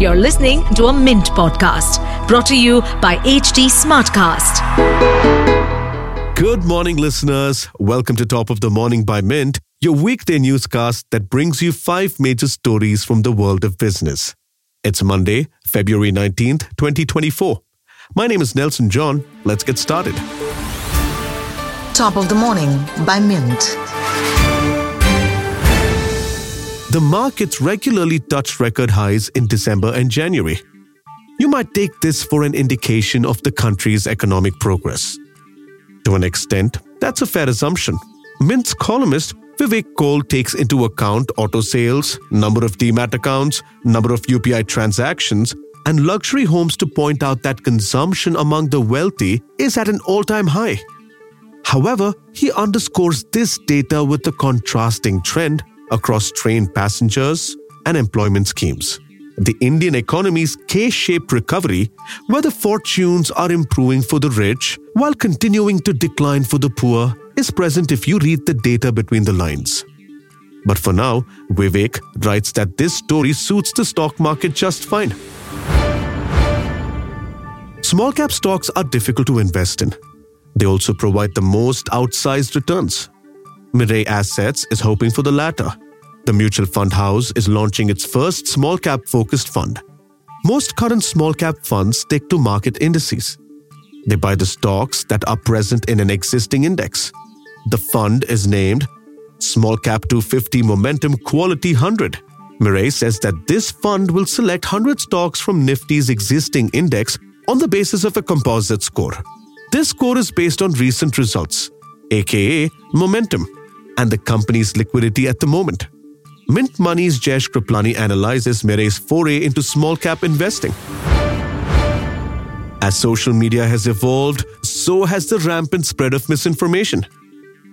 You're listening to a Mint podcast brought to you by HT Smartcast. Good morning, listeners. Welcome to Top of the Morning by Mint, your weekday newscast that brings you five major stories from the world of business. It's Monday, February 19th, 2024. My name is Nelson John. Let's get started. Top of the Morning by Mint. The markets regularly touched record highs in December and January. You might take this for an indication of the country's economic progress. To an extent, that's a fair assumption. Mint's columnist Vivek Kaul takes into account auto sales, number of demat accounts, number of UPI transactions, and luxury homes to point out that consumption among the wealthy is at an all-time high. However, he underscores this data with a contrasting trend across train passengers and employment schemes. The Indian economy's K shaped recovery, where the fortunes are improving for the rich while continuing to decline for the poor, is present if you read the data between the lines. But for now, Vivek writes that this story suits the stock market just fine. Small cap stocks are difficult to invest in. They also provide the most outsized returns. Mirae Assets is hoping for the latter. The mutual fund house is launching its first small cap focused fund. Most current small cap funds stick to market indices. They buy the stocks that are present in an existing index. The fund is named Small Cap 250 Momentum Quality 100. Mirae says that this fund will select 100 stocks from Nifty's existing index on the basis of a composite score. This score is based on recent results, aka momentum and the company's liquidity at the moment. Mint Money's Jayesh Kriplani analyzes Mirae's foray into small cap investing. As social media has evolved, so has the rampant spread of misinformation.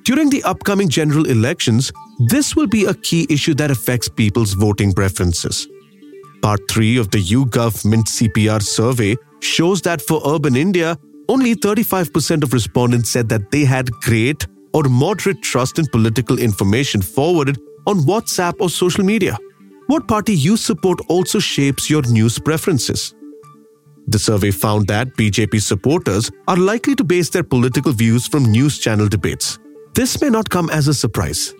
During the upcoming general elections, this will be a key issue that affects people's voting preferences. Part 3 of the YouGov Mint CPR survey shows that for urban India, only 35% of respondents said that they had great or moderate trust in political information forwarded on WhatsApp or social media. What party you support also shapes your news preferences. The survey found that BJP supporters are likely to base their political views from news channel debates. This may not come as a surprise.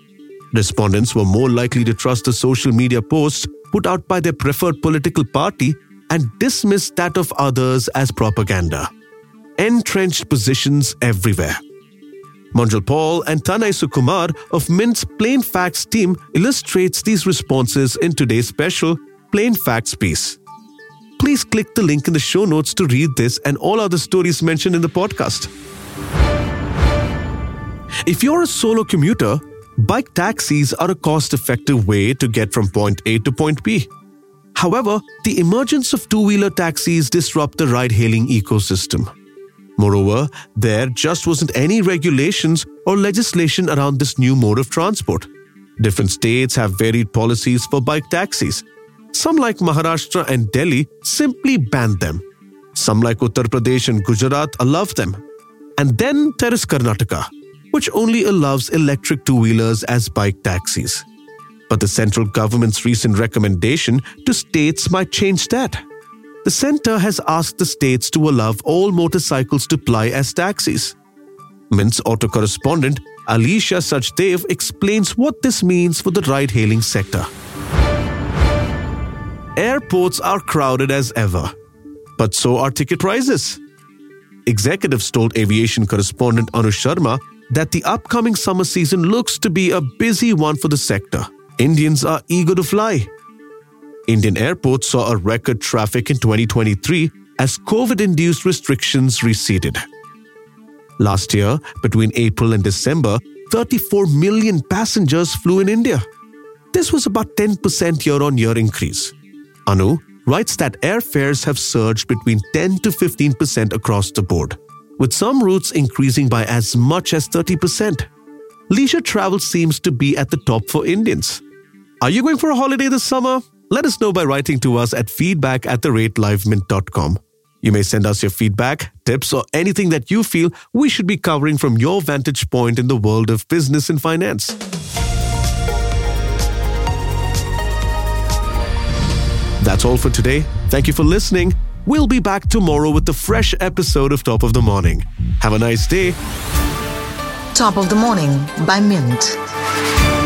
Respondents were more likely to trust the social media posts put out by their preferred political party and dismiss that of others as propaganda. Entrenched positions everywhere. Manjul Paul and Tanay Sukumar of Mint's Plain Facts team illustrates these responses in today's special Plain Facts piece. Please click the link in the show notes to read this and all other stories mentioned in the podcast. If you're a solo commuter, bike taxis are a cost effective way to get from point A to point B. However, the emergence of two wheeler taxis disrupt the ride hailing ecosystem. Moreover, there just wasn't any regulations or legislation around this new mode of transport. Different states have varied policies for bike taxis. Some, like Maharashtra and Delhi, simply banned them. Some, like Uttar Pradesh and Gujarat, allow them. And then there is Karnataka, which only allows electric two wheelers as bike taxis. But the central government's recent recommendation to states might change that. The centre has asked the states to allow all motorcycles to ply as taxis. Mint's auto correspondent Alisha Sachdev explains what this means for the ride hailing sector. Airports are crowded as ever, but so are ticket prices. Executives told aviation correspondent Anu Sharma that the upcoming summer season looks to be a busy one for the sector. Indians are eager to fly. Indian airports saw a record traffic in 2023 as COVID induced restrictions receded. Last year, between April and December, 34 million passengers flew in India. This was about 10% year on year increase. Anu writes that airfares have surged between 10 to 15% across the board, with some routes increasing by as much as 30%. Leisure travel seems to be at the top for Indians. Are you going for a holiday this summer? Let us know by writing to us at feedback at the rate. You may send us your feedback, tips, or anything that you feel we should be covering from your vantage point in the world of business and finance. That's all for today. Thank you for listening. We'll be back tomorrow with a fresh episode of Top of the Morning. Have a nice day. Top of the Morning by Mint.